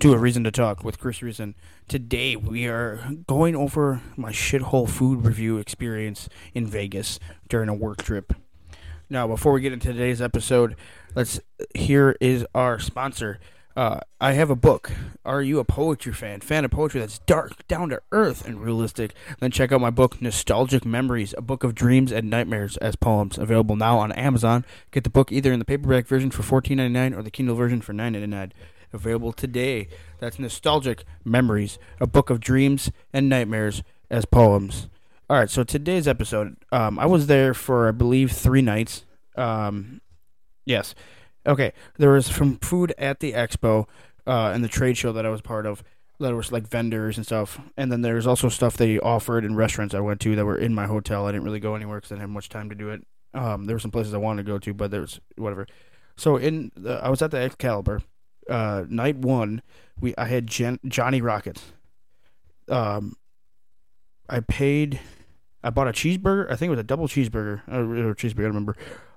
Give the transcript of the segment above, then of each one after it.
to a reason to talk with Chris Reason. Today we are going over my shithole food review experience in Vegas during a work trip. Now, before we get into today's episode, let's here is our sponsor. Uh, I have a book. Are you a poetry fan? Fan of poetry that's dark, down to earth, and realistic? Then check out my book, Nostalgic Memories, a book of dreams and nightmares as poems. Available now on Amazon. Get the book either in the paperback version for fourteen ninety nine or the Kindle version for nine ninety nine available today. That's Nostalgic Memories, a book of dreams and nightmares as poems. All right, so today's episode, um, I was there for, I believe, three nights. Um, yes. Okay, there was some food at the expo uh, and the trade show that I was part of. That was like vendors and stuff, and then there's also stuff they offered in restaurants I went to that were in my hotel. I didn't really go anywhere because I didn't have much time to do it. Um, there were some places I wanted to go to, but there was whatever. So in the, I was at the Excalibur, uh, night one, we I had Johnny Rockets. Um, I paid. I bought a cheeseburger. I think it was a double cheeseburger uh, or cheeseburger. I remember.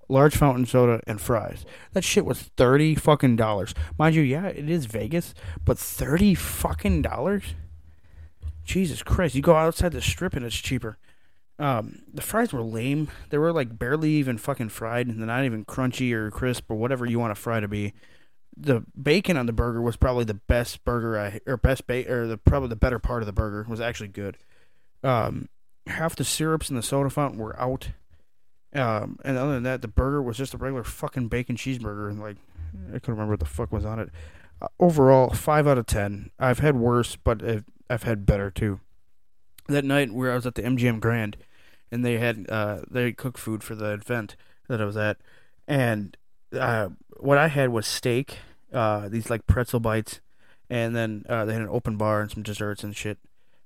Large fountain soda and fries. That shit was thirty fucking dollars. Mind you, yeah, it is Vegas, but thirty fucking dollars. Jesus Christ! You go outside the strip and it's cheaper. Um, the fries were lame. They were like barely even fucking fried, and they're not even crunchy or crisp or whatever you want a fry to be the bacon on the burger was probably the best burger I or best ba- or the probably the better part of the burger was actually good. Um, half the syrups in the soda fountain were out. Um, and other than that, the burger was just a regular fucking bacon cheeseburger, and like I couldn't remember what the fuck was on it. Uh, overall, five out of ten. I've had worse, but I've, I've had better too. That night, where I was at the MGM Grand, and they had uh, they cooked food for the event that I was at, and uh, what I had was steak, uh, these like pretzel bites, and then uh, they had an open bar and some desserts and shit.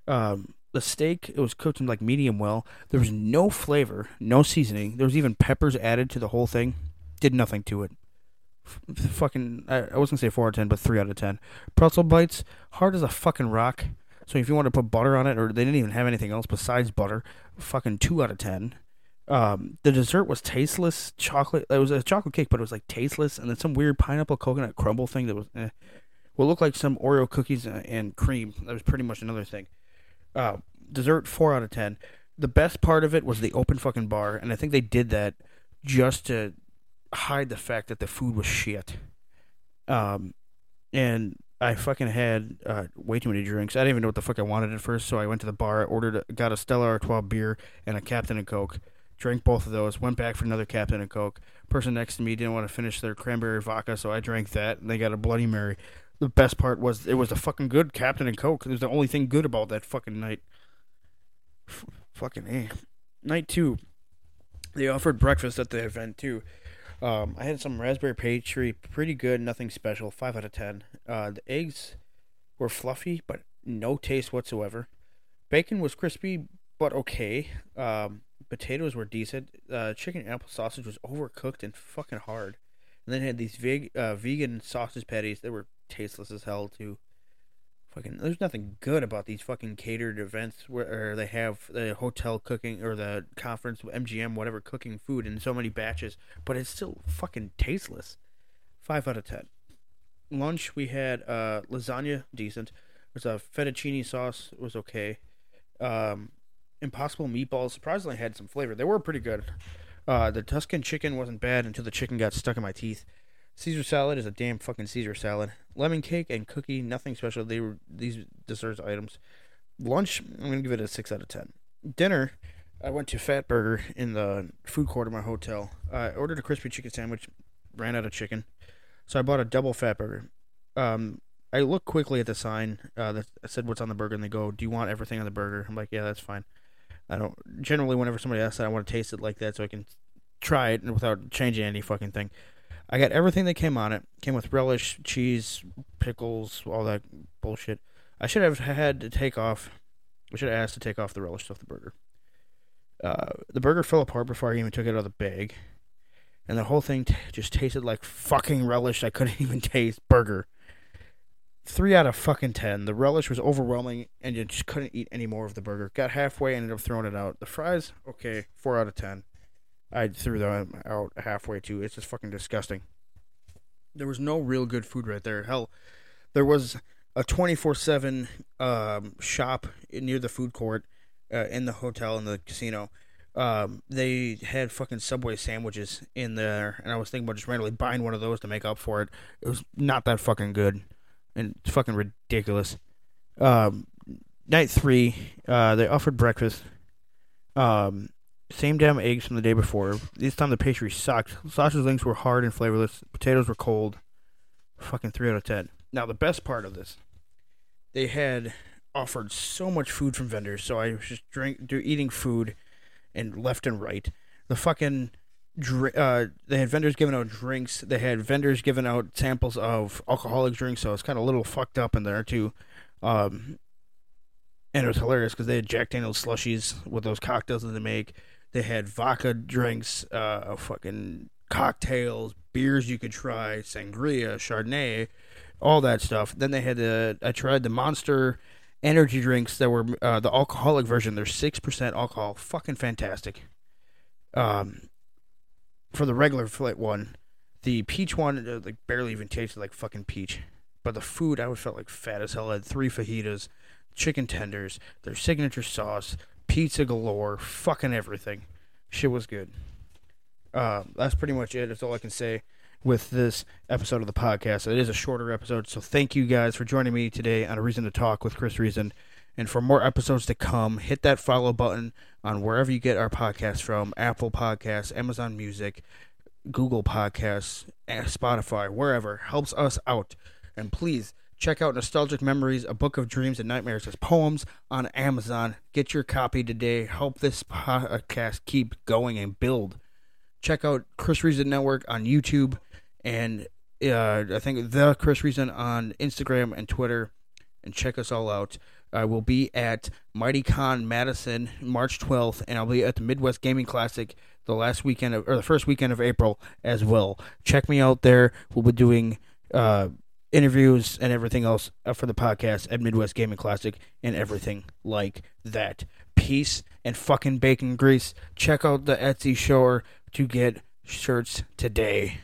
Um, the steak it was cooked in like medium well. There was no flavor, no seasoning. There was even peppers added to the whole thing. Did nothing to it. F- fucking, I, I was gonna say four out of ten, but three out of ten. Pretzel bites, hard as a fucking rock. So if you want to put butter on it, or they didn't even have anything else besides butter, fucking two out of ten. Um, the dessert was tasteless chocolate. It was a chocolate cake, but it was like tasteless, and then some weird pineapple coconut crumble thing that was, eh, well, looked like some Oreo cookies and cream. That was pretty much another thing. Uh, dessert four out of ten. The best part of it was the open fucking bar, and I think they did that just to hide the fact that the food was shit. Um, and I fucking had uh, way too many drinks. I didn't even know what the fuck I wanted at first, so I went to the bar, ordered, got a Stella Artois beer and a Captain and Coke drank both of those, went back for another Captain and Coke. Person next to me didn't want to finish their cranberry vodka, so I drank that, and they got a Bloody Mary. The best part was it was a fucking good Captain and Coke. It was the only thing good about that fucking night. F- fucking A. Night two, they offered breakfast at the event too. Um, I had some raspberry pastry, pretty good, nothing special, five out of ten. Uh, the eggs were fluffy, but no taste whatsoever. Bacon was crispy, but okay. Um, potatoes were decent. Uh, chicken apple sausage was overcooked and fucking hard. And then had these veg, uh, vegan sausage patties that were tasteless as hell too. Fucking, there's nothing good about these fucking catered events where they have the hotel cooking or the conference MGM whatever cooking food in so many batches, but it's still fucking tasteless. Five out of ten. Lunch we had uh, lasagna, decent. There's a fettuccine sauce was okay. Um, Impossible meatballs surprisingly had some flavor. They were pretty good. Uh, the Tuscan chicken wasn't bad until the chicken got stuck in my teeth. Caesar salad is a damn fucking Caesar salad. Lemon cake and cookie, nothing special. They were these desserts items. Lunch, I'm gonna give it a six out of ten. Dinner, I went to Fatburger in the food court of my hotel. I ordered a crispy chicken sandwich, ran out of chicken, so I bought a double Fatburger. Um, I looked quickly at the sign uh, that said what's on the burger, and they go, "Do you want everything on the burger?" I'm like, "Yeah, that's fine." I don't generally whenever somebody asks that I want to taste it like that so I can try it without changing any fucking thing. I got everything that came on it. Came with relish, cheese, pickles, all that bullshit. I should have had to take off. I should have asked to take off the relish off the burger. Uh, the burger fell apart before I even took it out of the bag, and the whole thing t- just tasted like fucking relish. I couldn't even taste burger three out of fucking ten. The relish was overwhelming, and you just couldn't eat any more of the burger. Got halfway, ended up throwing it out. The fries, okay, four out of ten. I threw them out halfway too. It's just fucking disgusting. There was no real good food right there. Hell, there was a twenty four seven um, shop near the food court uh, in the hotel in the casino. Um, they had fucking Subway sandwiches in there, and I was thinking about just randomly buying one of those to make up for it. It was not that fucking good, and it's fucking ridiculous. Um, night three, uh, they offered breakfast. Um, same damn eggs from the day before. This time the pastry sucked. Sausage links were hard and flavorless. Potatoes were cold. Fucking three out of ten. Now the best part of this, they had offered so much food from vendors, so I was just drink, do, eating food, and left and right. The fucking, uh, they had vendors giving out drinks. They had vendors giving out samples of alcoholic drinks, so it's kind of a little fucked up in there too. Um, and it was hilarious because they had Jack Daniel's slushies with those cocktails that they make. They had vodka drinks, uh, fucking cocktails, beers you could try, sangria, Chardonnay, all that stuff. Then they had the I tried the Monster energy drinks that were uh, the alcoholic version. They're six percent alcohol, fucking fantastic. Um, for the regular flight one, the peach one uh, like barely even tasted like fucking peach. But the food, I would felt like fat as hell. I had three fajitas, chicken tenders, their signature sauce, pizza galore, fucking everything. Shit was good. Uh, that's pretty much it. That's all I can say with this episode of the podcast. It is a shorter episode, so thank you guys for joining me today on A Reason to Talk with Chris Reason. And for more episodes to come, hit that follow button on wherever you get our podcast from Apple Podcasts, Amazon Music, Google Podcasts, Spotify, wherever. Helps us out. And please check out Nostalgic Memories, A Book of Dreams and Nightmares as poems on Amazon. Get your copy today. Help this podcast keep going and build. Check out Chris Reason Network on YouTube and uh, I think the Chris Reason on Instagram and Twitter. And check us all out. I will be at Mighty Con Madison March 12th, and I'll be at the Midwest Gaming Classic the last weekend of, or the first weekend of April as well. Check me out there. We'll be doing uh, interviews and everything else uh, for the podcast at Midwest Gaming Classic and everything like that. Peace and fucking bacon grease. Check out the Etsy store to get shirts today.